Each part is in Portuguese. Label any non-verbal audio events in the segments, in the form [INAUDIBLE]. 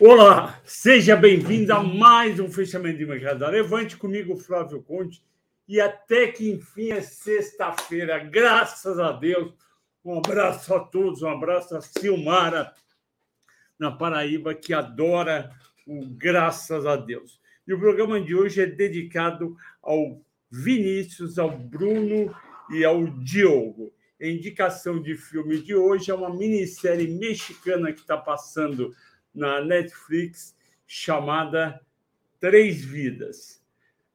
Olá, seja bem-vindo a mais um fechamento de mercado Levante comigo, Flávio Conte. E até que enfim é sexta-feira, graças a Deus. Um abraço a todos, um abraço a Silmara na Paraíba, que adora o graças a Deus. E o programa de hoje é dedicado ao Vinícius, ao Bruno e ao Diogo. A indicação de filme de hoje é uma minissérie mexicana que está passando na Netflix chamada Três Vidas.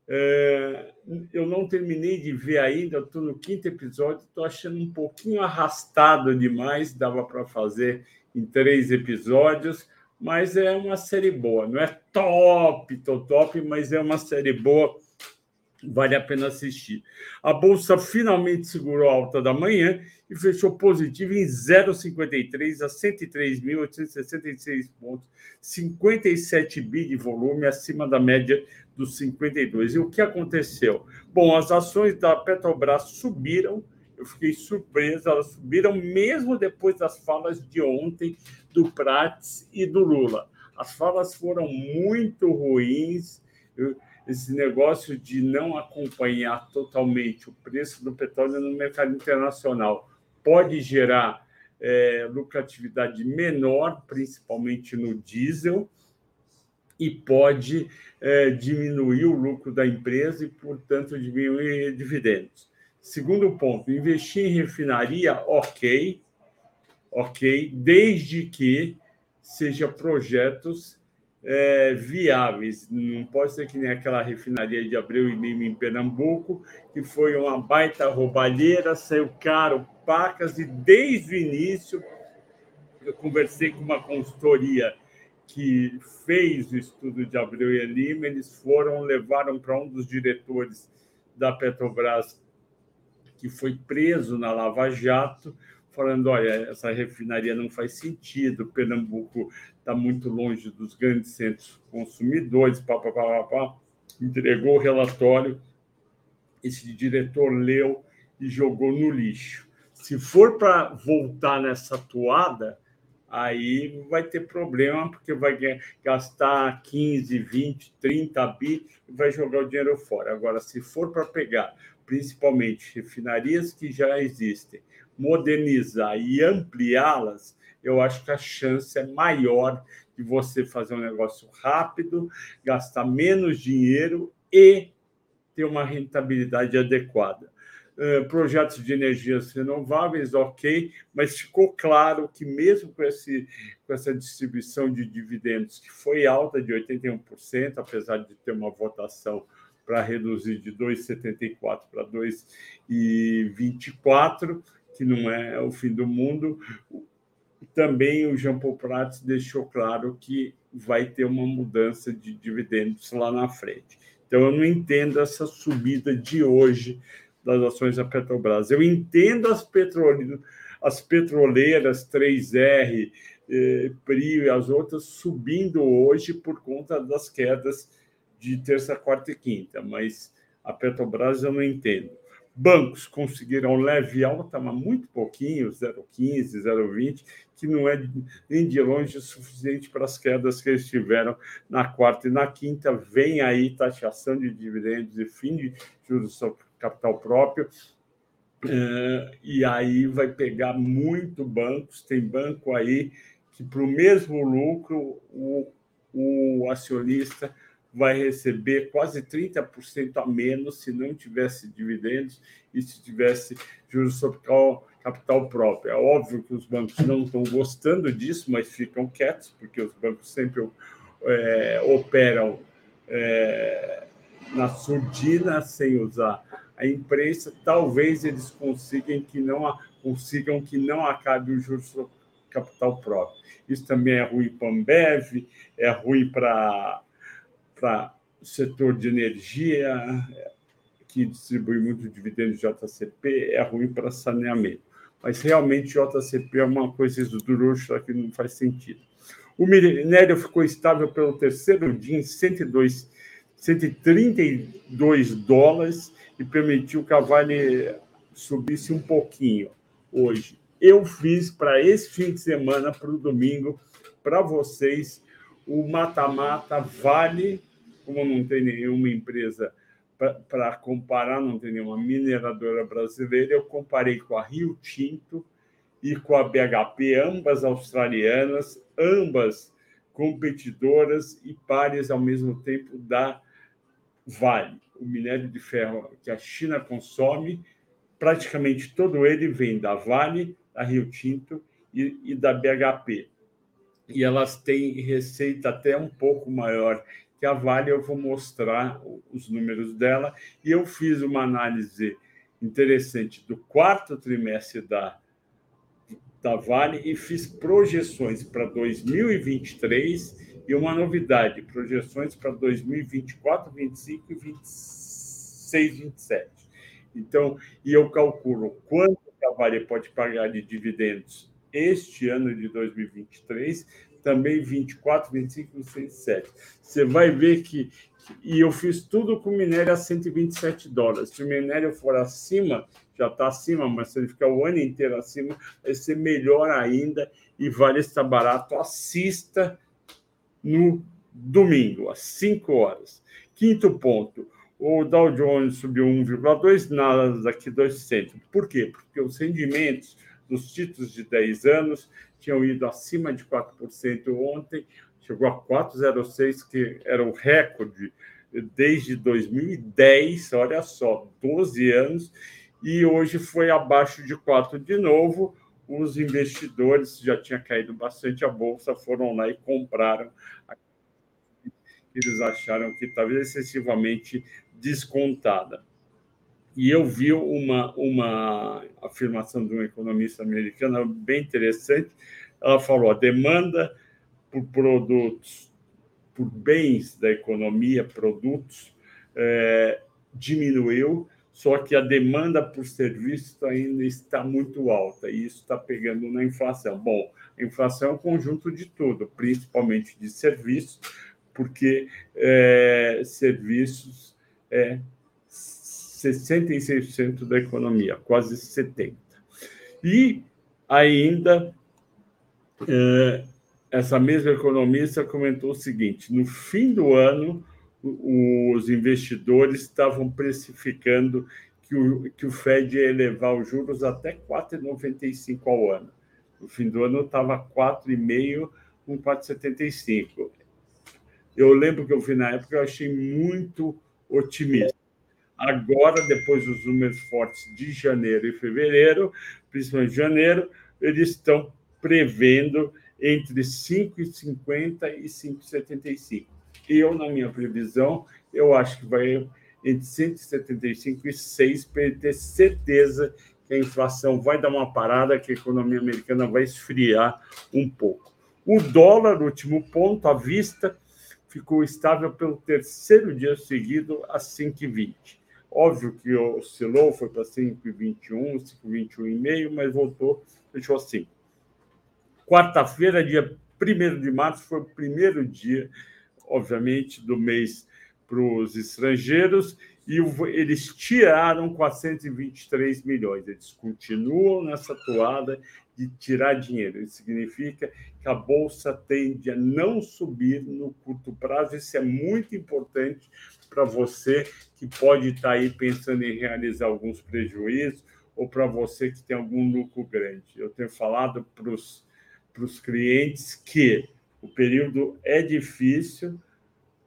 É, eu não terminei de ver ainda, estou no quinto episódio, estou achando um pouquinho arrastado demais, dava para fazer em três episódios, mas é uma série boa. Não é top, top, top, mas é uma série boa vale a pena assistir. A bolsa finalmente segurou a alta da manhã e fechou positivo em 0,53 a 103.866 pontos, 57 bi de volume acima da média dos 52. E o que aconteceu? Bom, as ações da Petrobras subiram, eu fiquei surpreso, elas subiram mesmo depois das falas de ontem do Prates e do Lula. As falas foram muito ruins. Eu, esse negócio de não acompanhar totalmente o preço do petróleo no mercado internacional pode gerar é, lucratividade menor, principalmente no diesel, e pode é, diminuir o lucro da empresa e, portanto, diminuir dividendos. Segundo ponto, investir em refinaria, ok, ok, desde que seja projetos é, viáveis. Não pode ser que nem aquela refinaria de Abreu e Lima em Pernambuco, que foi uma baita roubalheira, saiu caro, pacas, e desde o início eu conversei com uma consultoria que fez o estudo de Abreu e Lima, eles foram, levaram para um dos diretores da Petrobras, que foi preso na Lava Jato, falando: olha, essa refinaria não faz sentido, Pernambuco está muito longe dos grandes centros consumidores, pá, pá, pá, pá, entregou o relatório, esse diretor leu e jogou no lixo. Se for para voltar nessa toada, aí vai ter problema, porque vai gastar 15, 20, 30 bi e vai jogar o dinheiro fora. Agora, se for para pegar principalmente refinarias que já existem, modernizar e ampliá-las, eu acho que a chance é maior de você fazer um negócio rápido, gastar menos dinheiro e ter uma rentabilidade adequada. Uh, projetos de energias renováveis, ok, mas ficou claro que, mesmo com, esse, com essa distribuição de dividendos, que foi alta de 81%, apesar de ter uma votação para reduzir de 2,74 para 2,24, que não é o fim do mundo. Também o Jean Paul Prats deixou claro que vai ter uma mudança de dividendos lá na frente. Então, eu não entendo essa subida de hoje das ações da Petrobras. Eu entendo as, petrole... as petroleiras 3R, eh, PRI e as outras subindo hoje por conta das quedas de terça, quarta e quinta, mas a Petrobras eu não entendo. Bancos conseguiram leve alta, mas muito pouquinho, 0,15, 0,20, que não é nem de longe o suficiente para as quedas que eles tiveram na quarta e na quinta. Vem aí taxação de dividendos e fim de juros sobre capital próprio. Uh, e aí vai pegar muito bancos. Tem banco aí que, para o mesmo lucro, o, o acionista vai receber quase 30% a menos se não tivesse dividendos e se tivesse juros sobre capital próprio. É óbvio que os bancos não estão gostando disso, mas ficam quietos, porque os bancos sempre é, operam é, na surdina, sem usar a imprensa. Talvez eles consigam que não, consigam que não acabe o juros sobre capital próprio. Isso também é ruim para a Ambev, é ruim para para setor de energia, que distribui muito dividendos de JCP, é ruim para saneamento. Mas realmente JCP é uma coisa esdrúxula que não faz sentido. O minério ficou estável pelo terceiro dia em 102, 132 dólares e permitiu que a Vale subisse um pouquinho hoje. Eu fiz para esse fim de semana, para o domingo, para vocês, o mata-mata vale, como não tem nenhuma empresa para comparar, não tem nenhuma mineradora brasileira, eu comparei com a Rio Tinto e com a BHP, ambas australianas, ambas competidoras e pares ao mesmo tempo da Vale. O minério de ferro que a China consome, praticamente todo ele vem da Vale, da Rio Tinto e, e da BHP. E elas têm receita até um pouco maior que a Vale. Eu vou mostrar os números dela. E eu fiz uma análise interessante do quarto trimestre da, da Vale e fiz projeções para 2023 e uma novidade, projeções para 2024, 2025 e 2026, 2027. Então, e eu calculo quanto a Vale pode pagar de dividendos este ano de 2023, também 24, 25, 27. Você vai ver que e eu fiz tudo com minério a 127 dólares. Se o minério for acima, já está acima, mas se ele ficar o ano inteiro acima, vai ser melhor ainda e vale estar barato. Assista no domingo, às 5 horas. Quinto ponto, o Dow Jones subiu 1,2, nada daqui 2%. Por quê? Porque os rendimentos dos títulos de 10 anos tinham ido acima de 4% ontem, chegou a 4,06, que era o recorde desde 2010, olha só, 12 anos, e hoje foi abaixo de 4 de novo. Os investidores já tinha caído bastante a bolsa, foram lá e compraram. Eles acharam que estava excessivamente descontada. E eu vi uma, uma afirmação de um economista americano bem interessante. Ela falou: a demanda por produtos, por bens da economia, produtos, é, diminuiu, só que a demanda por serviços ainda está muito alta, e isso está pegando na inflação. Bom, a inflação é um conjunto de tudo, principalmente de serviços, porque é, serviços é 66% da economia, quase 70%. E ainda é, essa mesma economista comentou o seguinte: no fim do ano, os investidores estavam precificando que o, que o Fed ia elevar os juros até 4,95 ao ano. No fim do ano estava 4,5 com 4,75. Eu lembro que eu vi na época, eu achei muito otimista. Agora, depois dos números fortes de janeiro e fevereiro, principalmente janeiro, eles estão prevendo entre 5,50 e 5,75. Eu, na minha previsão, eu acho que vai entre 175 e 6 para ter certeza que a inflação vai dar uma parada, que a economia americana vai esfriar um pouco. O dólar, último ponto, à vista, ficou estável pelo terceiro dia seguido a 5,20. Óbvio que oscilou, foi para 5,21, 5,21,5, mas voltou, fechou assim. Quarta-feira, dia 1 de março, foi o primeiro dia, obviamente, do mês para os estrangeiros e eles tiraram 423 milhões. Eles continuam nessa toada de tirar dinheiro. Isso significa que a bolsa tende a não subir no curto prazo. Isso é muito importante para você que pode estar aí pensando em realizar alguns prejuízos ou para você que tem algum lucro grande. Eu tenho falado para os clientes que o período é difícil,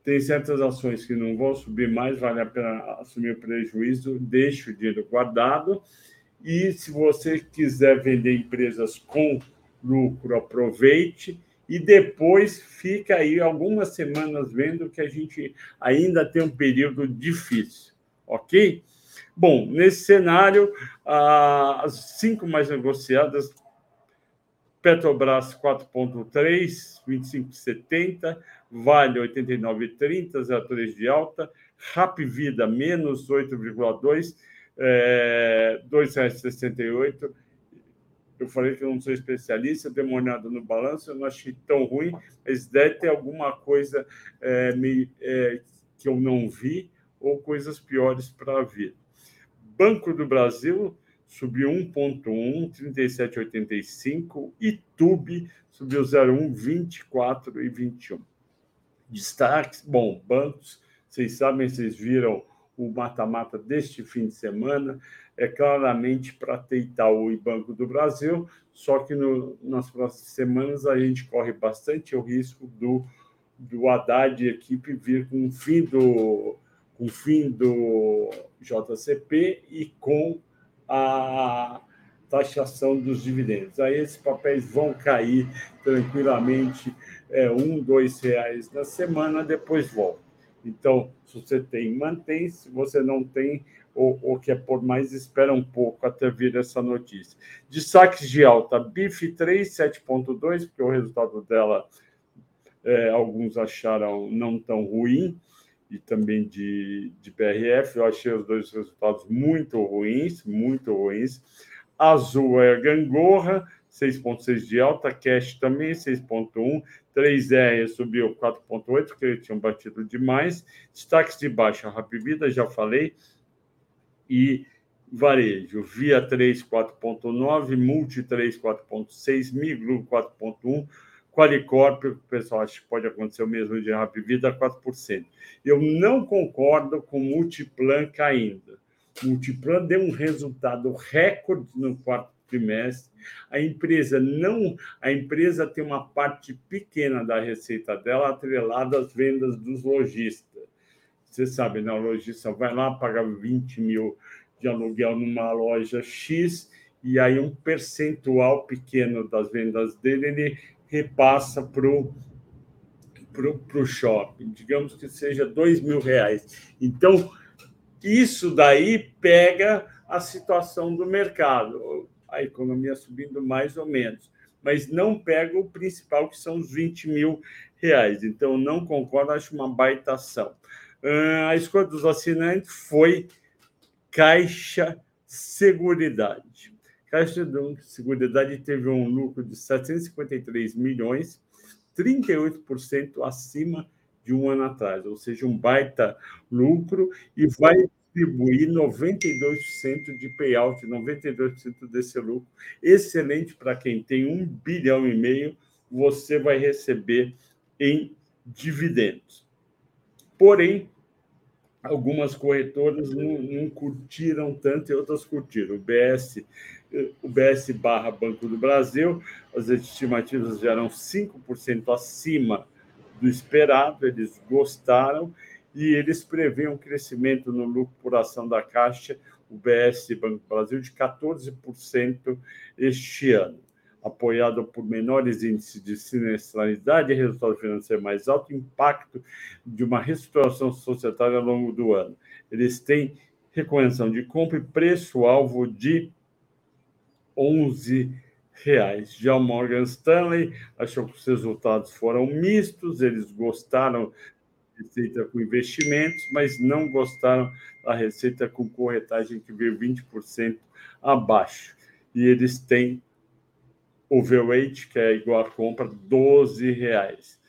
tem certas ações que não vão subir mais, vale a pena assumir o prejuízo, deixe o dinheiro guardado. E se você quiser vender empresas com lucro, aproveite e depois fica aí algumas semanas vendo que a gente ainda tem um período difícil, ok? Bom, nesse cenário, as cinco mais negociadas Petrobras 4,3, 25,70, Vale 89,30, 0,3 de alta, Rap Vida menos 8,2, é, R$ 2,68. Eu falei que eu não sou especialista, dei uma olhada no balanço, eu não achei tão ruim, mas deve ter alguma coisa é, me, é, que eu não vi ou coisas piores para vir. Banco do Brasil, subiu 1,1, 37,85 e Tube subiu 0,1, 24 e 21. Destaques, bom, bancos, vocês sabem, vocês viram o mata-mata deste fim de semana, é claramente para ter Itaú e Banco do Brasil, só que no, nas próximas semanas a gente corre bastante o risco do, do Haddad e equipe vir com o fim do, com o fim do JCP e com a taxação dos dividendos. Aí esses papéis vão cair tranquilamente é, um, dois reais na semana, depois volta. Então, se você tem, mantém. Se você não tem, ou, ou quer por mais, espera um pouco até vir essa notícia. Destaques de alta: BIF 3, 7,2, porque o resultado dela é, alguns acharam não tão ruim, e também de, de BRF. Eu achei os dois resultados muito ruins, muito ruins. Azul é Gangorra, 6,6 de alta, Cash também 6,1, 3R subiu 4,8, porque eles tinham batido demais. Destaques de baixa, Rapvida, já falei, e varejo, Via 3, 4,9, Multi 3, 4,6, Migro 4,1, Qualicorp, o pessoal acha que pode acontecer o mesmo de Rapvida, 4%. Eu não concordo com Multiplan caindo. Multiplan deu um resultado recorde no quarto trimestre. A empresa não, a empresa tem uma parte pequena da receita dela atrelada às vendas dos lojistas. Você sabe, né? o lojista vai lá, paga 20 mil de aluguel numa loja X, e aí um percentual pequeno das vendas dele ele repassa para o para o shopping, digamos que seja dois mil reais. Então, isso daí pega a situação do mercado a economia subindo mais ou menos, mas não pega o principal, que são os 20 mil reais. Então, não concordo, acho uma baita ação. Uh, a escolha dos assinantes foi Caixa Seguridade. Caixa Seguridade teve um lucro de 753 milhões, 38% acima de um ano atrás, ou seja, um baita lucro, e vai distribuir 92% de payout, 92% desse lucro. Excelente para quem tem um bilhão e meio, você vai receber em dividendos. Porém, algumas corretoras não, não, curtiram tanto e outras curtiram. O BS, o BS barra Banco do Brasil, as estimativas já eram 5% acima do esperado, eles gostaram, e eles prevêem um crescimento no lucro por ação da Caixa, o BS Banco do Brasil, de 14% este ano, apoiado por menores índices de sinistralidade, resultado financeiro mais alto, impacto de uma reestruturação societária ao longo do ano. Eles têm recomendação de compra e preço-alvo de 11 reais. Já o Morgan Stanley achou que os resultados foram mistos, eles gostaram receita com investimentos, mas não gostaram da receita com corretagem que veio 20% abaixo. E eles têm overweight, que é igual a compra, 12 reais.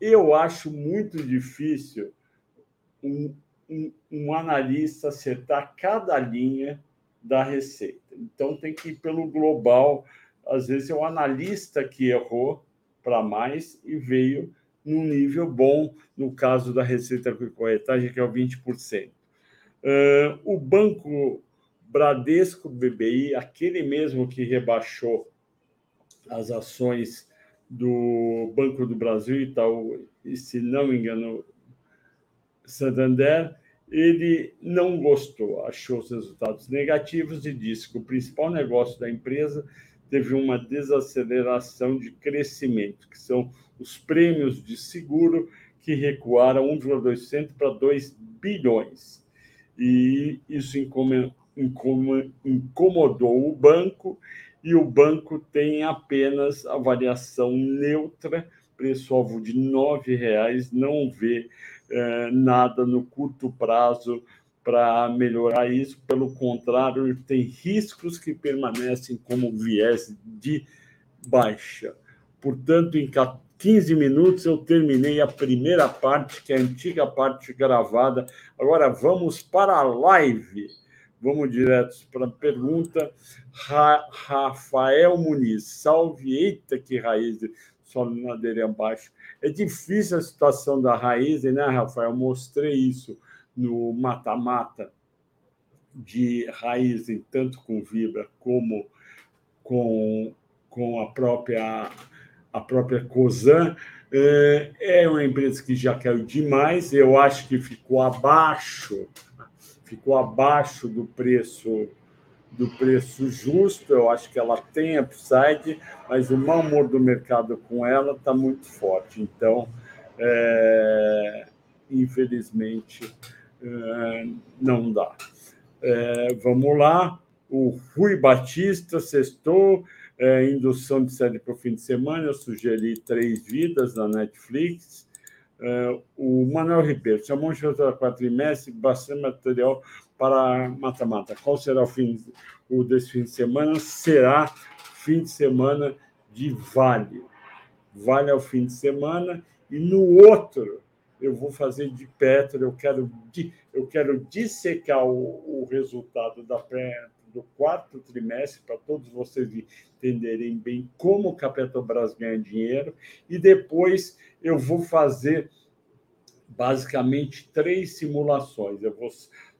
eu acho muito difícil um, um, um analista acertar cada linha da receita. Então, tem que ir pelo global. Às vezes, é o analista que errou para mais e veio num nível bom, no caso da receita com corretagem, que é o 20%. Uh, o Banco Bradesco BBI, aquele mesmo que rebaixou as ações do Banco do Brasil tal, e se não me engano, Santander, ele não gostou, achou os resultados negativos e disse que o principal negócio da empresa teve uma desaceleração de crescimento, que são os prêmios de seguro que recuaram 1,2% para 2 bilhões. E isso incomodou o banco, e o banco tem apenas avaliação neutra, preço-alvo de R$ reais, não vê eh, nada no curto prazo para melhorar isso, pelo contrário, tem riscos que permanecem como viés de baixa. Portanto, em 15 minutos eu terminei a primeira parte, que é a antiga parte gravada. Agora vamos para a live. Vamos direto para a pergunta. Ra Rafael Muniz, salve, eita que raiz. só ladeira abaixo. É difícil a situação da raiz, né, Rafael? Mostrei isso no mata-mata de raiz, tanto com Vibra como com, com a própria a própria Cosan. É, é uma empresa que já caiu demais, eu acho que ficou abaixo, ficou abaixo do preço do preço justo, eu acho que ela tem upside, mas o mau humor do mercado com ela está muito forte. Então, é, infelizmente, é, não dá. É, vamos lá, o Rui Batista sextou, é, indução de série para o fim de semana, eu sugeri Três Vidas na Netflix. É, o Manuel Ribeiro, chamou de quatrimestre, bastante material para mata-mata. Qual será o fim o desse fim de semana? Será fim de semana de Vale. Vale é o fim de semana e no outro eu vou fazer de Petro, eu quero eu quero dissecar o, o resultado da do quarto trimestre para todos vocês entenderem bem como a Petrobras ganha dinheiro e depois eu vou fazer basicamente três simulações. Eu vou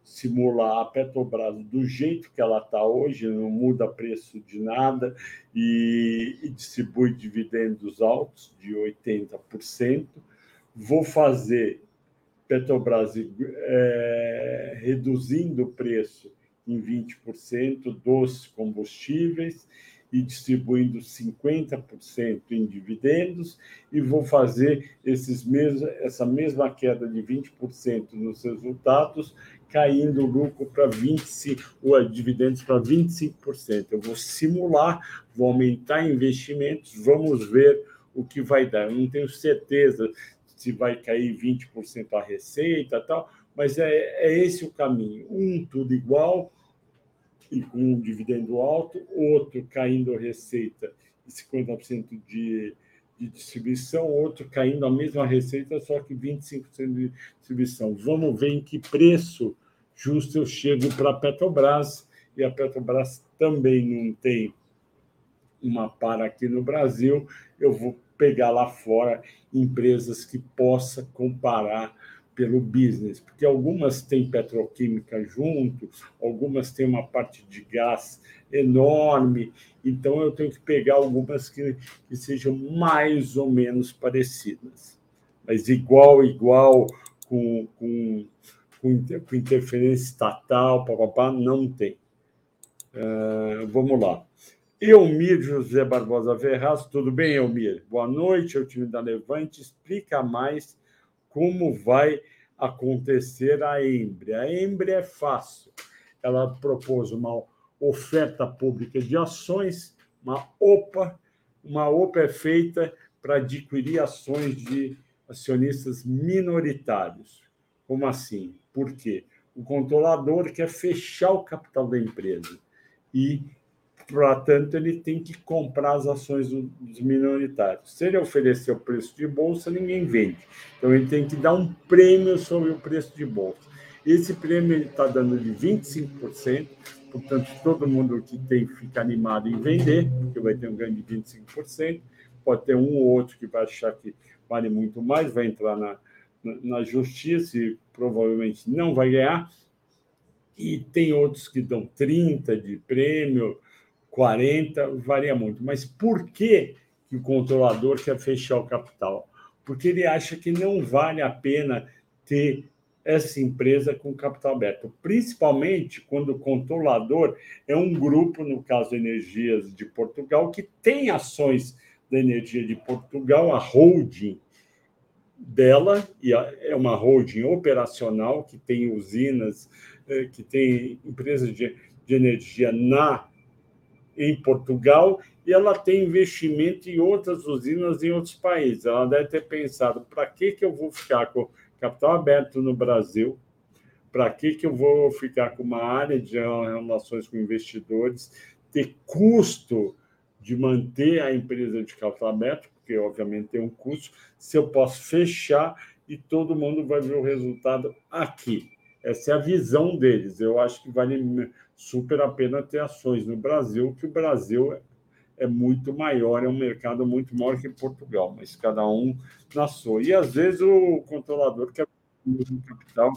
simular a Petrobras do jeito que ela está hoje, não muda preço de nada e, e distribui dividendos altos de 80%. Vou fazer Petrobras é, reduzindo o preço em 20% dos combustíveis e distribuindo 50% em dividendos, e vou fazer esses mesmos, essa mesma queda de 20% nos resultados, caindo o lucro para 25%, ou dividendos para 25%. Eu vou simular, vou aumentar investimentos, vamos ver o que vai dar. Eu não tenho certeza se vai cair 20% a receita tal, mas é, é esse o caminho. Um tudo igual, e com um dividendo alto, outro caindo a receita e 50% de, de distribuição, outro caindo a mesma receita, só que 25% de distribuição. Vamos ver em que preço justo eu chego para a Petrobras, e a Petrobras também não tem uma para aqui no Brasil, eu vou pegar lá fora empresas que possa comparar pelo business, porque algumas têm petroquímica junto, algumas têm uma parte de gás enorme, então eu tenho que pegar algumas que, que sejam mais ou menos parecidas, mas igual, igual, com, com, com, com interferência estatal, papapá, não tem. Uh, vamos lá. Elmir José Barbosa Ferraz, tudo bem, Elmir? Boa noite, é time da Levante. Explica mais como vai acontecer a Embre. A Embre é fácil. Ela propôs uma oferta pública de ações, uma OPA. Uma OPA é feita para adquirir ações de acionistas minoritários. Como assim? Por quê? O controlador quer fechar o capital da empresa e Portanto, ele tem que comprar as ações dos minoritários. Se ele oferecer o preço de bolsa, ninguém vende. Então, ele tem que dar um prêmio sobre o preço de bolsa. Esse prêmio ele está dando de 25%, portanto, todo mundo que tem fica animado em vender, porque vai ter um ganho de 25%. Pode ter um ou outro que vai achar que vale muito mais, vai entrar na, na, na justiça e provavelmente não vai ganhar. E tem outros que dão 30% de prêmio, 40, varia muito. Mas por que, que o controlador quer fechar o capital? Porque ele acha que não vale a pena ter essa empresa com capital aberto, principalmente quando o controlador é um grupo, no caso Energias de Portugal, que tem ações da Energia de Portugal, a holding dela, e é uma holding operacional que tem usinas, eh, que tem empresas de, de energia na em Portugal e ela tem investimento em outras usinas em outros países. Ela deve ter pensado: para que, que eu vou ficar com capital aberto no Brasil? Para que, que eu vou ficar com uma área de relações com investidores, ter custo de manter a empresa de capital aberto, porque obviamente tem um custo, se eu posso fechar e todo mundo vai ver o resultado aqui. Essa é a visão deles. Eu acho que vale super a pena ter ações no Brasil, que o Brasil é muito maior, é um mercado muito maior que Portugal, mas cada um na sua. E às vezes o controlador quer no capital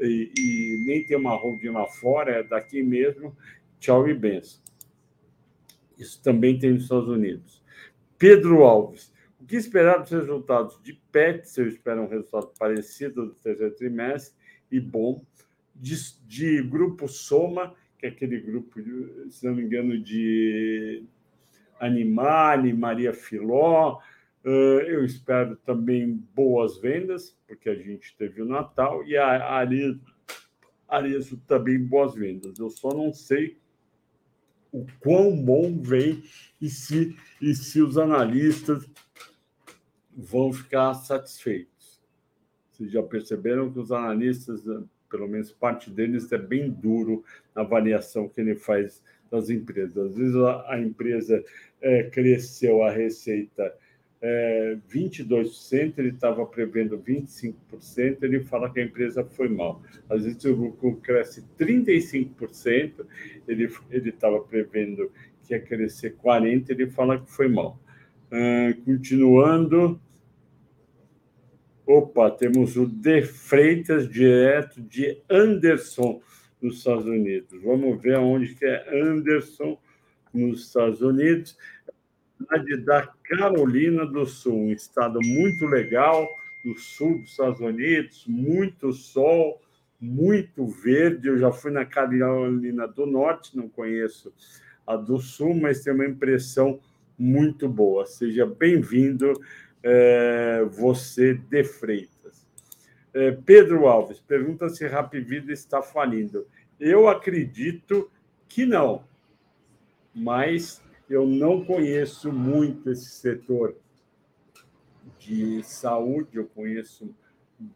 e, e, nem tem uma holding lá fora, é daqui mesmo, tchau e benção. Isso também tem nos Estados Unidos. Pedro Alves, o que esperar dos resultados de PET? Se eu espero um resultado parecido do terceiro trimestre e bom, de, de grupo Soma, que é aquele grupo, se não me engano, de Animale, Maria Filó. Eu espero também boas vendas, porque a gente teve o Natal, e a Arezo também boas vendas. Eu só não sei o quão bom vem e se, e se os analistas vão ficar satisfeitos. Vocês já perceberam que os analistas, pelo menos parte deles, é bem duro na avaliação que ele faz das empresas. Às vezes a, a empresa é, cresceu a receita é, 22%, ele estava prevendo 25%, ele fala que a empresa foi mal. Às vezes o lucro cresce 35%, ele estava prevendo que ia crescer 40%, ele fala que foi mal. Continuando. Opa, temos o De Freitas, direto de Anderson, nos Estados Unidos. Vamos ver aonde que é Anderson, nos Estados Unidos cidade da Carolina do Sul, um estado muito legal, no sul dos Estados Unidos, muito sol, muito verde. Eu já fui na Carolina do Norte, não conheço a do Sul, mas tem uma impressão muito boa. Seja bem-vindo, é, você de Freitas. É, Pedro Alves pergunta se Rap Vida está falindo. Eu acredito que não, mas eu não conheço muito esse setor de saúde, eu conheço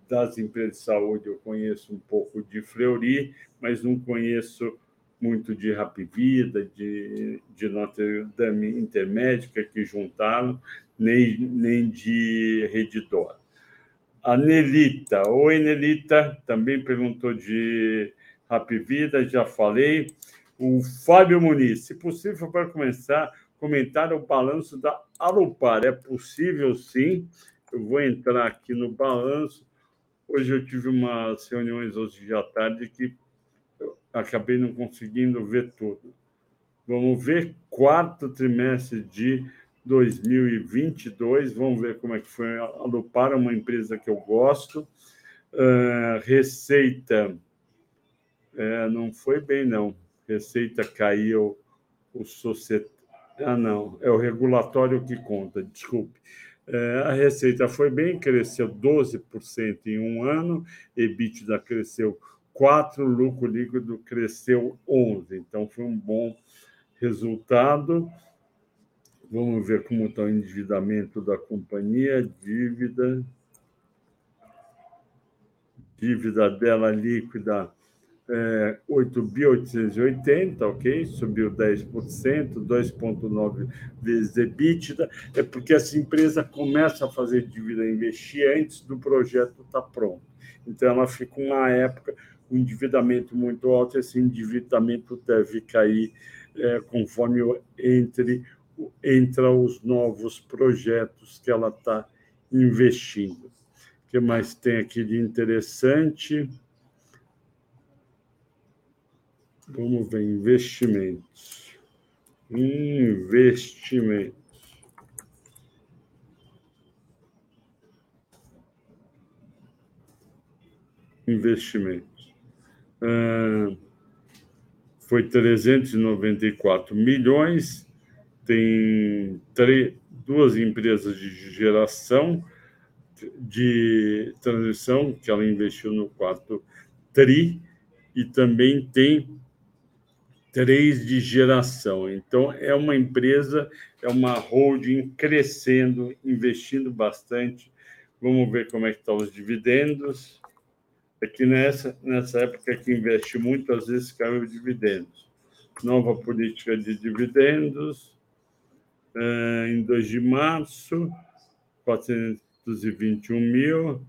das empresas de saúde, eu conheço um pouco de Fleury, mas não conheço muito de Rapvida, de, de Notre Dame Intermédica, que juntaram, nem, nem de Redditor. A Nelita, oi Nelita, também perguntou de Rapvida, já falei o Fábio Muniz. Se possível, para começar, comentar o balanço da Alupar. É possível, sim. Eu vou entrar aqui no balanço. Hoje eu tive umas reuniões hoje à tarde que acabei não conseguindo ver tudo. Vamos ver quarto trimestre de 2022. Vamos ver como é que foi a Alupar, uma empresa que eu gosto. Uh, receita é, não foi bem, não receita caiu, o societ... Ah, não, é o regulatório que conta, desculpe. É, a receita foi bem, cresceu 12% em um ano, EBITDA cresceu 4%, lucro líquido cresceu 11%. Então, foi um bom resultado. Vamos ver como está o endividamento da companhia, dívida. Dívida dela líquida é, 8.880, ok? Subiu 10%, 2,9 vezes EBITDA. É porque essa empresa começa a fazer dívida investir antes do projeto estar tá pronto. Então, ela fica uma época um endividamento muito alto, esse endividamento deve cair é, conforme entre entra os novos projetos que ela está investindo. O que mais tem aqui de interessante? Vamos ver, investimentos. Investimentos. Investimentos. Ah, foi 394 milhões, tem três, duas empresas de geração, de transição, que ela investiu no quarto TRI, e também tem três de geração. Então, é uma empresa, é uma holding crescendo, investindo bastante. Vamos ver como é que estão os dividendos. Aqui nessa, nessa época que investe muito, às vezes caiu os dividendos. Nova política de dividendos, uh, em 2 de março, 421 mil.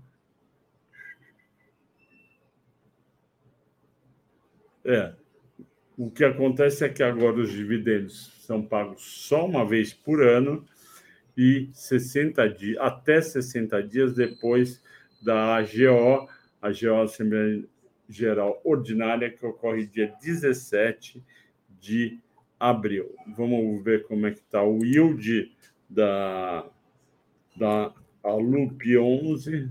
É, O que acontece é que agora os dividendos são pagos só uma vez por ano e 60 dias, até 60 dias depois da AGO, a AGO Assembleia Geral Ordinária, que ocorre dia 17 de abril. Vamos ver como é que está o yield da, da Alup 11.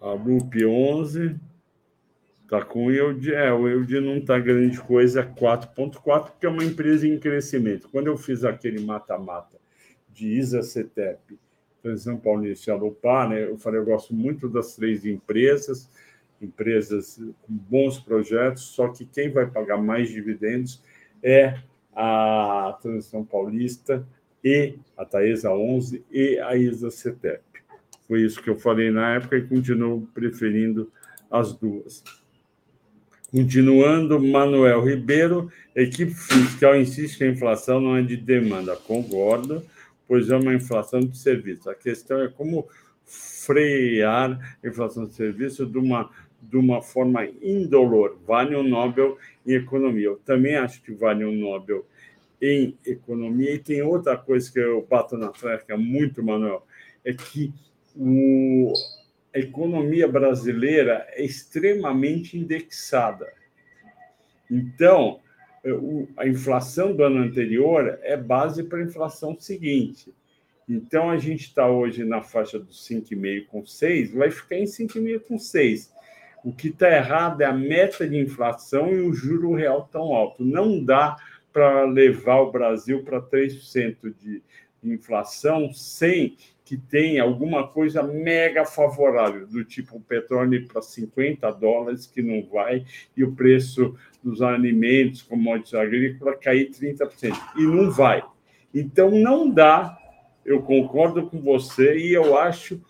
A Loop 11 está com yield. É, o yield não está grande coisa, 4,4, porque é uma empresa em crescimento. Quando eu fiz aquele mata-mata de ISA Transição Paulista e Alupar, né, eu falei, eu gosto muito das três empresas, empresas com bons projetos, só que quem vai pagar mais dividendos é a Transição Paulista e a Taesa 11 e a ISA CETEP. Foi isso que eu falei na época e continuo preferindo as duas. Continuando, Manuel Ribeiro, equipe fiscal insiste que a inflação não é de demanda. Concordo, pois é uma inflação de serviço. A questão é como frear a inflação de serviço de uma, de uma forma indolor. Vale um Nobel em economia. Eu também acho que vale um Nobel em economia. E tem outra coisa que eu bato na tecla muito, Manuel, é que o, a economia brasileira é extremamente indexada. Então, a inflação do ano anterior é base para a inflação seguinte. Então, a gente está hoje na faixa dos 5,5 com 6, vai ficar em 5,5 com 6. O que está errado é a meta de inflação e o juro real tão alto. Não dá para levar o Brasil para 3% de inflação sem que tem alguma coisa mega favorável, do tipo o petróleo para 50 dólares, que não vai, e o preço dos alimentos, commodities agrícolas, cair 30%. E não vai. Então, não dá, eu concordo com você, e eu acho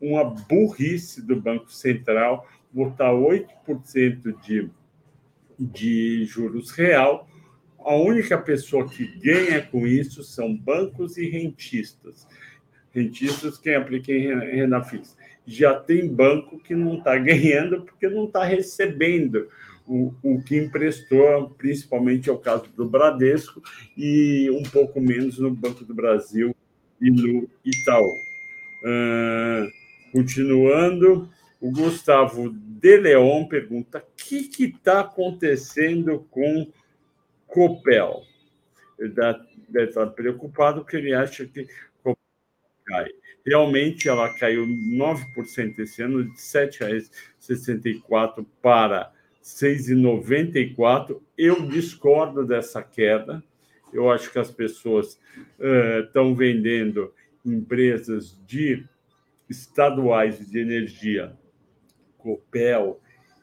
uma burrice do Banco Central botar 8% de, de juros real. A única pessoa que ganha com isso são bancos e rentistas rentistas, quem aplica em renda fixa. Já tem banco que não está ganhando porque não está recebendo o, o que emprestou, principalmente é o caso do Bradesco, e um pouco menos no Banco do Brasil e no Itaú. Uh, continuando, o Gustavo De Leon pergunta: o que está acontecendo com Copel? Ele deve estar preocupado porque ele acha que cai. Realmente ela caiu 9% esse ano, de R$ 7,64 para 6,94. Eu discordo dessa queda. Eu acho que as pessoas estão uh, vendendo empresas de estaduais de energia, Copel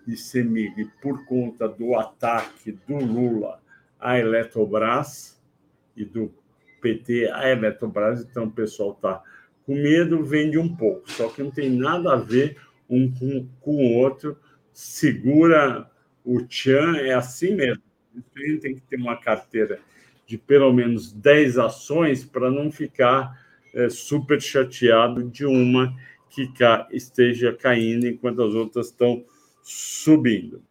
e Semig, por conta do ataque do Lula à Eletrobras e do PT, a Eletrobras, então o pessoal está com medo, vende um pouco, só que não tem nada a ver um com, com o outro, segura o Tchan, é assim mesmo. Gente tem que ter uma carteira de pelo menos 10 ações para não ficar é, super chateado de uma que ca, esteja caindo enquanto as outras estão subindo.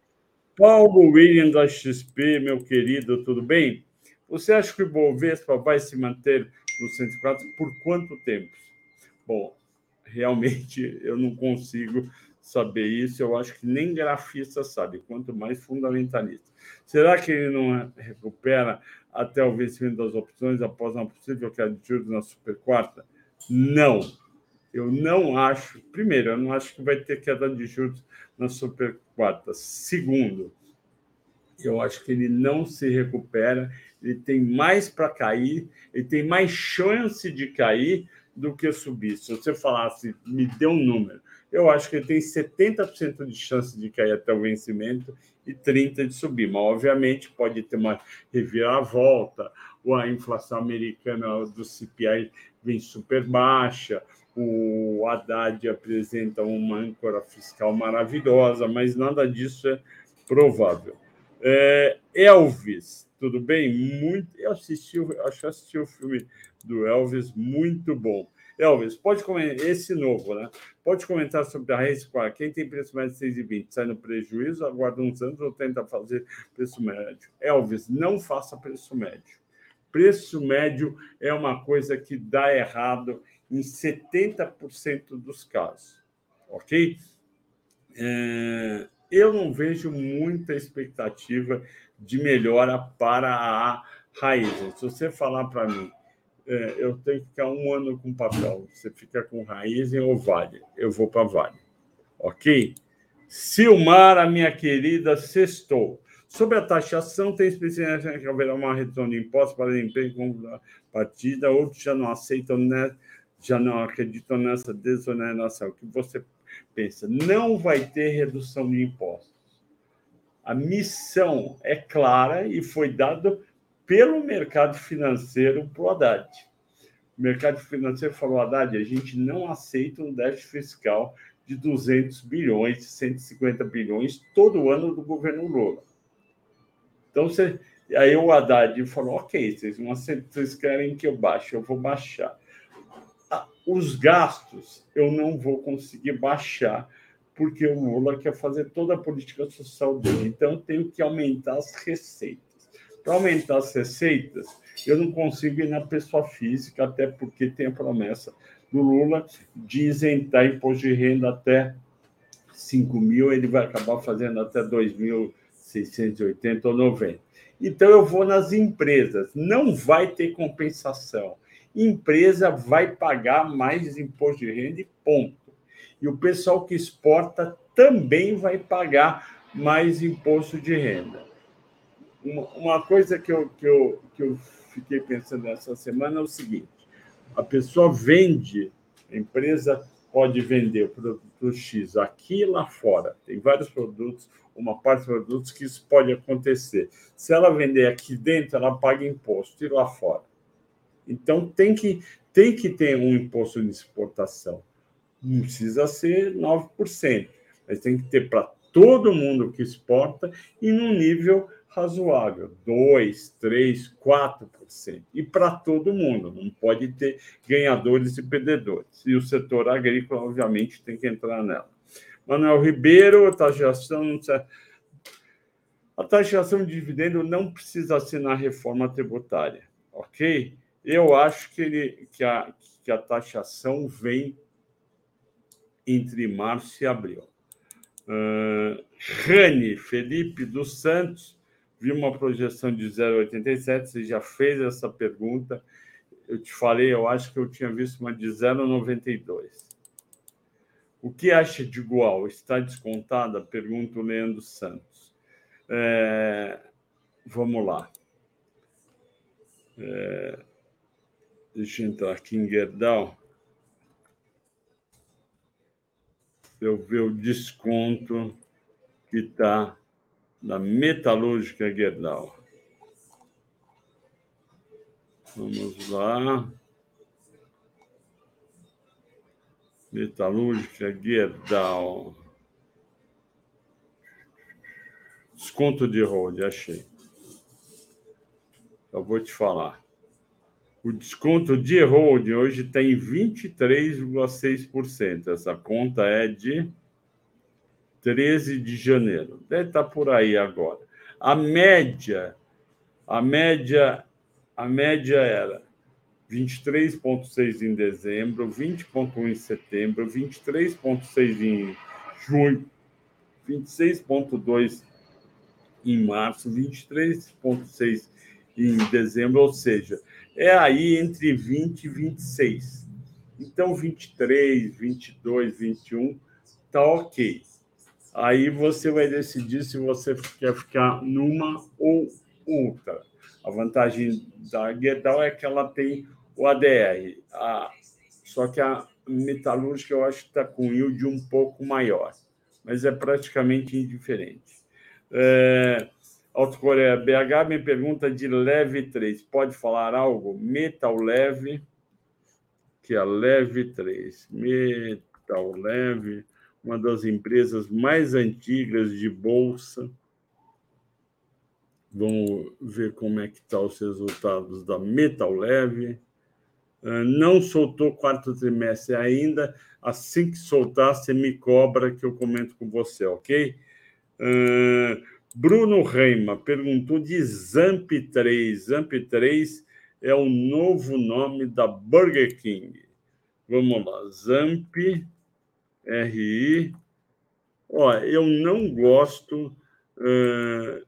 Paulo William da XP, meu querido, tudo bem? Você acha que o Bovespa vai se manter no 104 por quanto tempo? Bom, realmente eu não consigo saber isso. Eu acho que nem grafista sabe, quanto mais fundamentalista. Será que ele não recupera até o vencimento das opções após uma possível queda de juros na super quarta? Não. Eu não acho. Primeiro, eu não acho que vai ter queda de juros na super quarta. Segundo, eu acho que ele não se recupera ele tem mais para cair, ele tem mais chance de cair do que subir. Se você falasse, me dê um número, eu acho que ele tem 70% de chance de cair até o vencimento e 30% de subir. Mas, obviamente, pode ter uma reviravolta, ou a inflação americana do CPI vem super baixa, o Haddad apresenta uma âncora fiscal maravilhosa, mas nada disso é provável. É, Elvis, tudo bem? Muito. Eu assisti, acho que assisti o filme do Elvis, muito bom. Elvis, pode comentar, esse novo, né? Pode comentar sobre a Race Qual. Quem tem preço médio de 6,20 sai no prejuízo, aguarda uns anos ou tenta fazer preço médio? Elvis, não faça preço médio. Preço médio é uma coisa que dá errado em 70% dos casos, ok? É, eu não vejo muita expectativa de melhora para a raiz. Se você falar para mim, é, eu tenho que ficar um ano com papel, você fica com raiz ou vale, eu vou para vale, ok? Silmar, a minha querida, sextou. Sobre a taxação, tem especialidade que haverá uma redução de impostos para emprego com partida, outros já não aceitam, né? já não acreditam nessa desoneração. O que você pensa? Não vai ter redução de impostos. A missão é clara e foi dada pelo mercado financeiro para o Haddad. O mercado financeiro falou, Haddad, a gente não aceita um déficit fiscal de 200 bilhões, 150 bilhões todo ano do governo Lula. Então, você, aí o Haddad falou: ok, vocês, vocês querem que eu baixe, eu vou baixar. Ah, os gastos eu não vou conseguir baixar, porque o Lula quer fazer toda a política social dele. Então, eu tenho que aumentar as receitas. Para aumentar as receitas, eu não consigo ir na pessoa física, até porque tem a promessa do Lula de isentar imposto de renda até 5 mil, ele vai acabar fazendo até 2 mil 680 ou 90. Então eu vou nas empresas, não vai ter compensação. Empresa vai pagar mais imposto de renda e ponto. E o pessoal que exporta também vai pagar mais imposto de renda. Uma, uma coisa que eu, que, eu, que eu fiquei pensando essa semana é o seguinte: a pessoa vende, a empresa pode vender o produto X aqui e lá fora. Tem vários produtos, uma parte dos produtos que isso pode acontecer. Se ela vender aqui dentro, ela paga imposto, e lá fora. Então, tem que, tem que ter um imposto de exportação. Não precisa ser 9%, mas tem que ter para todo mundo que exporta e num nível razoável, 2, 3, 4%. E para todo mundo, não pode ter ganhadores e perdedores. E o setor agrícola, obviamente, tem que entrar nela. Manuel Ribeiro, taxação. A taxação de dividendo não precisa assinar reforma tributária, ok? Eu acho que, ele, que, a, que a taxação vem entre março e abril. Uh, Rani Felipe dos Santos vi uma projeção de 0,87, você já fez essa pergunta. Eu te falei, eu acho que eu tinha visto uma de 0,92. O que acha de igual? Está descontada? Pergunta o Leandro Santos. É, vamos lá. É, deixa eu entrar aqui em Gerdau. Eu ver o desconto que está da Metalúrgica Gerdau. Vamos lá. Metalúrgica Gerdau. Desconto de hold, achei. Eu vou te falar. O desconto de hold hoje tem 23,6%. Essa conta é de 13 de janeiro. Deve estar por aí agora. A média, a média, a média era 23,6 em dezembro, 20,1 em setembro, 23,6 em junho, 26,2 em março, 23,6 em dezembro, ou seja, é aí entre 20 e 26. Então, 23, 22, 21 está ok. Aí você vai decidir se você quer ficar numa ou outra. A vantagem da Gerdau é que ela tem o ADR, a, só que a metalúrgica eu acho que está com yield um pouco maior, mas é praticamente indiferente. É, Alto Coreia BH me pergunta de Leve 3. Pode falar algo? Metal Leve, que é Leve 3. Metal Leve uma das empresas mais antigas de bolsa. Vamos ver como é que estão tá os resultados da Metal Leve. Uh, não soltou quarto trimestre ainda. Assim que soltar, você me cobra que eu comento com você, ok? Uh, Bruno Reima perguntou de Zamp 3. Zamp 3 é o novo nome da Burger King. Vamos lá, Zamp RI. Ó, eu não gosto uh,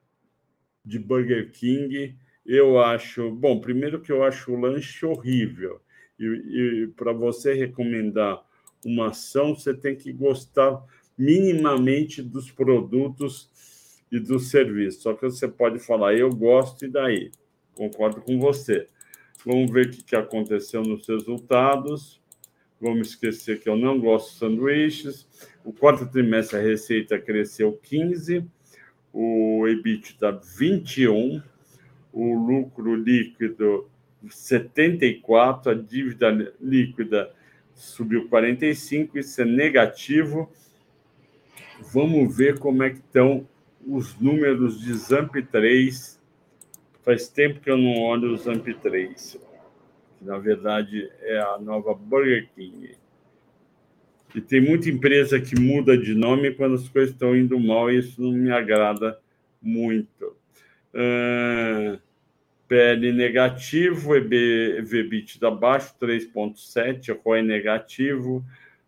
de Burger King. Eu acho, bom, primeiro que eu acho o lanche horrível. E, e para você recomendar uma ação, você tem que gostar minimamente dos produtos e dos serviços. Só que você pode falar, eu gosto e daí. Concordo com você. Vamos ver o que aconteceu nos resultados. Vamos esquecer que eu não gosto de sanduíches. O quarto trimestre a receita cresceu 15, o EBITDA 21, o lucro líquido 74, a dívida líquida subiu 45, isso é negativo. Vamos ver como é que estão os números de Zamp 3. Faz tempo que eu não olho o Zamp 3, que na verdade é a nova Burger King. E tem muita empresa que muda de nome quando as coisas estão indo mal, e isso não me agrada muito. Uh, PL negativo, EB, EBIT da baixo, 3,7, ROI negativo,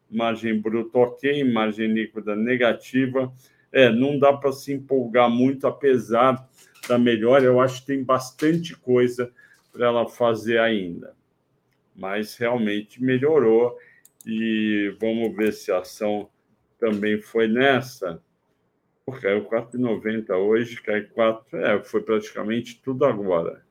margem bruta ok, margem líquida negativa é, não dá para se empolgar muito, apesar da melhora. Eu acho que tem bastante coisa para ela fazer ainda. Mas realmente melhorou e vamos ver se a ação também foi nessa. Caiu 4,90 hoje, cai 4, é, foi praticamente tudo agora.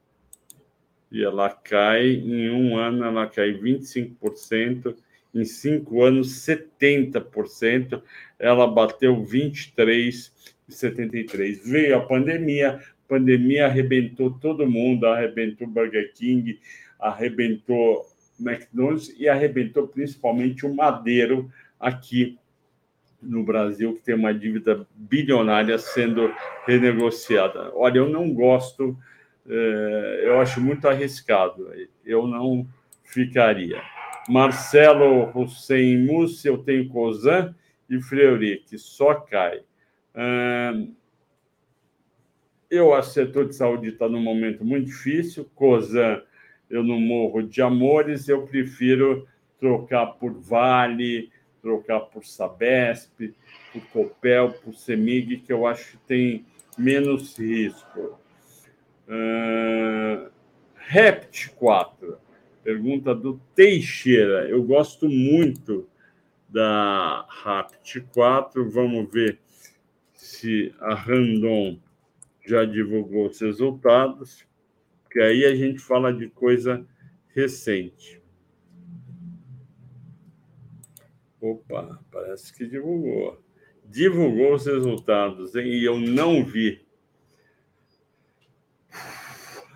E ela cai, em um ano, ela cai 25%, em cinco anos, 70%, ela bateu 23,73%. Veio a pandemia, a pandemia arrebentou todo mundo, arrebentou Burger King, arrebentou McDonald's e arrebentou principalmente o Madeiro aqui no Brasil, que tem uma dívida bilionária sendo renegociada. Olha, eu não gosto, eh, eu acho muito arriscado, eu não ficaria. Marcelo Hussein Mussi, eu tenho Cozan e Fleury, que só cai. eu acho que o setor de saúde está num momento muito difícil. Cozan, eu não morro de amores, eu prefiro trocar por Vale, trocar por Sabesp, por Copel, por Semig, que eu acho que tem menos risco. Uh, Rept 4. Pergunta do Teixeira. Eu gosto muito da Rapt 4. Vamos ver se a Randon já divulgou os resultados, que aí a gente fala de coisa recente. Opa, parece que divulgou. Divulgou os resultados, hein? e eu não vi.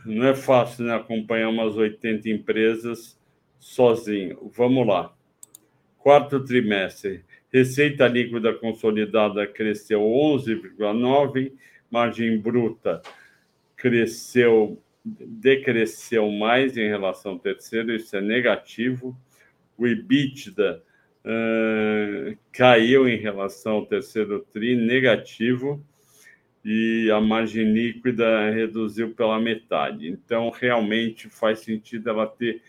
Não é fácil né, acompanhar umas 80 empresas sozinho. Vamos lá. Quarto trimestre, receita líquida consolidada cresceu 11,9, margem bruta cresceu, decresceu mais em relação ao terceiro, isso é negativo. O EBITDA uh, caiu em relação ao terceiro tri, negativo e a margem líquida reduziu pela metade. Então, realmente faz sentido ela ter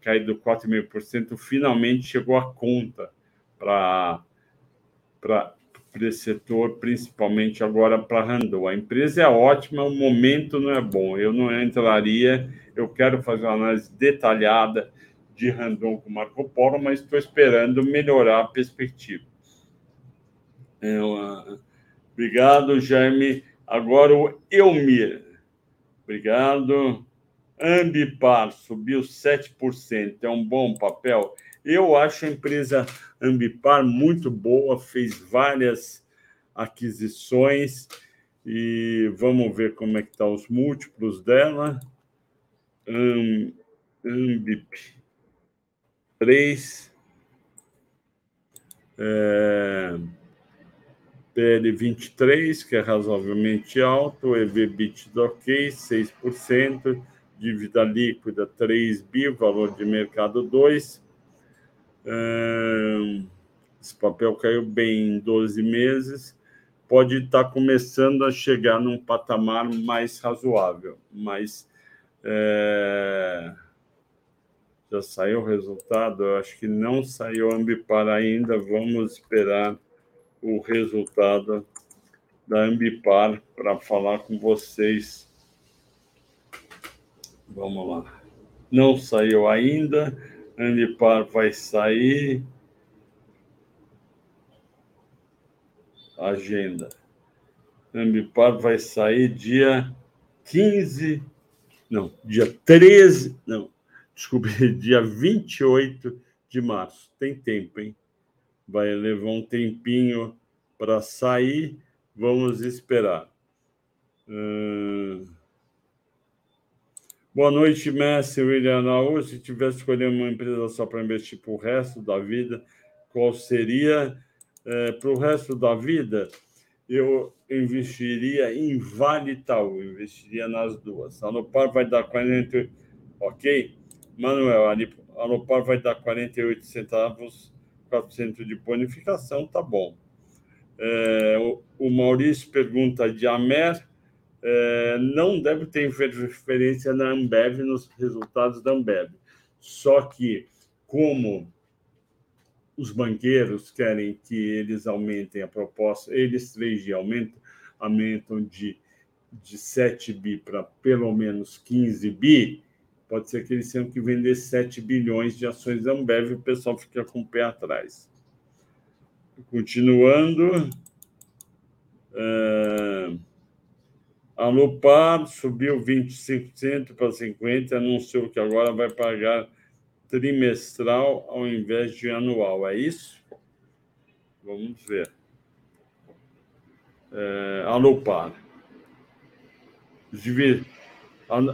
caído 4,5%. Finalmente chegou a conta para esse setor, principalmente agora para a Randon. A empresa é ótima, o momento não é bom. Eu não entraria, eu quero fazer uma análise detalhada de Randon com Marco Polo, mas estou esperando melhorar a perspectiva. É uma Obrigado, Jaime. Agora o Elmir. Obrigado. Ambipar subiu 7%. É um bom papel. Eu acho a empresa Ambipar muito boa, fez várias aquisições e vamos ver como é que estão tá os múltiplos dela. Ambip 3. É PL 23, que é razoavelmente alto, EV/EBITDA ok, 6%, dívida líquida 3 bi, valor de mercado 2. Esse papel caiu bem em 12 meses, pode estar começando a chegar num patamar mais razoável, mas é... já saiu o resultado? Eu acho que não saiu Ambipar ainda, vamos esperar o resultado da Ambipar para falar com vocês. Vamos lá. Não saiu ainda, Ambipar vai sair. Agenda. Ambipar vai sair dia 15, não, dia 13, não, desculpe, [LAUGHS] dia 28 de março. Tem tempo, hein? vai levar um tempinho para sair. Vamos esperar. Hum... Boa noite, mestre William Araújo. Se tivesse escolher uma empresa só para investir para o resto da vida, qual seria? É, para o resto da vida, eu investiria em Vale Itaú, investiria nas duas. A Alopar vai dar 48, ok? Manuel, a Alopar vai dar 48 centavos 4% de bonificação, tá bom. É, o, o, Maurício pergunta de Amer, é, não deve ter referência na Ambev, nos resultados da Ambev. Só que, como os banqueiros querem que eles aumentem a proposta, eles 3G aumentam, aumentam de, de 7 bi para pelo menos 15 bi, Pode ser que eles tenham que vender 7 bilhões de ações da Ambev e o pessoal fica com o pé atrás. Continuando. Uh, a Lupar subiu 25% para 50%, anunciou que agora vai pagar trimestral ao invés de anual. É isso? Vamos ver. É, a Lupar.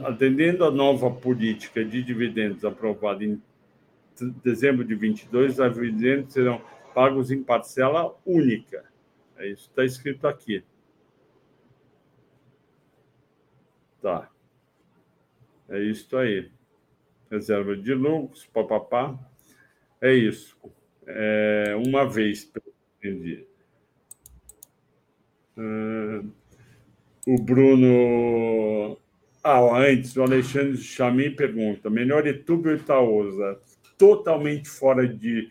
Atendendo à nova política de dividendos aprovada em dezembro de 22, os dividendos serão pagos em parcela única. É isso que está escrito aqui. Tá. É isso aí. Reserva de lucros, papapá. É isso. É uma vez, entendi. Uh, o Bruno ah, antes, o Alexandre Chamin pergunta: melhor YouTube ou Itaúsa? Totalmente fora de,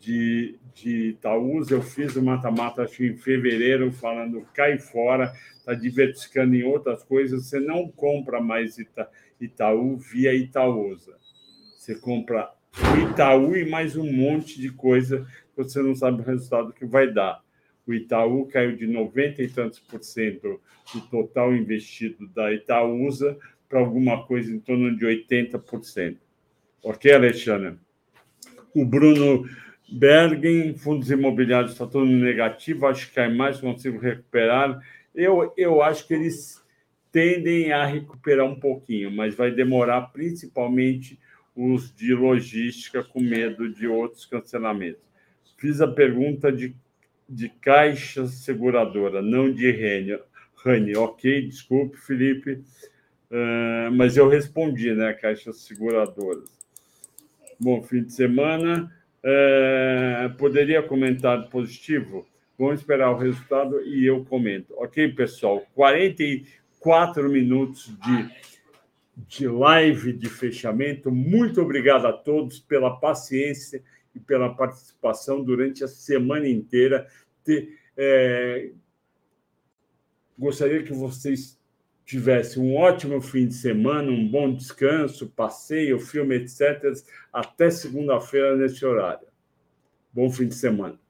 de, de Itaúsa. Eu fiz o mata-mata, acho em fevereiro, falando cai fora, está diversificando em outras coisas. Você não compra mais Ita, Itaú via Itaúsa. Você compra o Itaú e mais um monte de coisa que você não sabe o resultado que vai dar. O Itaú caiu de 90 e tantos por cento do total investido da Itaúsa para alguma coisa em torno de 80%. Ok, Alexandre? O Bruno Bergen, fundos imobiliários está todo negativo, acho que cai mais, consigo recuperar. Eu, eu acho que eles tendem a recuperar um pouquinho, mas vai demorar principalmente os de logística com medo de outros cancelamentos. Fiz a pergunta de de caixa seguradora, não de Rene. Rani, ok, desculpe, Felipe, uh, mas eu respondi, né? Caixas seguradoras. Bom fim de semana. Uh, poderia comentar positivo? Vamos esperar o resultado e eu comento. Ok, pessoal? 44 minutos de, de live de fechamento. Muito obrigado a todos pela paciência e pela participação durante a semana inteira. É, gostaria que vocês tivessem um ótimo fim de semana, um bom descanso, passeio, filme, etc. Até segunda-feira nesse horário. Bom fim de semana.